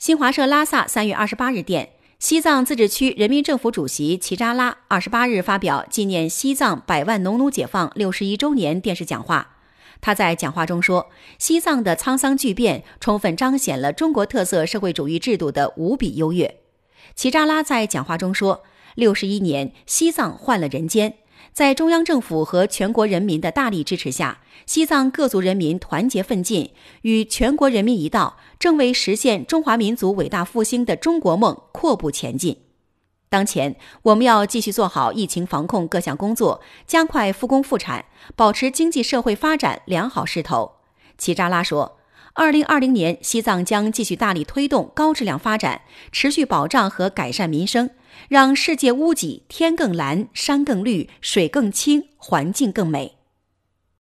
新华社拉萨三月二十八日电，西藏自治区人民政府主席齐扎拉二十八日发表纪念西藏百万农奴解放六十一周年电视讲话。他在讲话中说：“西藏的沧桑巨变，充分彰显了中国特色社会主义制度的无比优越。”齐扎拉在讲话中说：“六十一年，西藏换了人间。”在中央政府和全国人民的大力支持下，西藏各族人民团结奋进，与全国人民一道，正为实现中华民族伟大复兴的中国梦阔步前进。当前，我们要继续做好疫情防控各项工作，加快复工复产，保持经济社会发展良好势头。齐扎拉说。二零二零年，西藏将继续大力推动高质量发展，持续保障和改善民生，让世界屋脊天更蓝、山更绿、水更清、环境更美。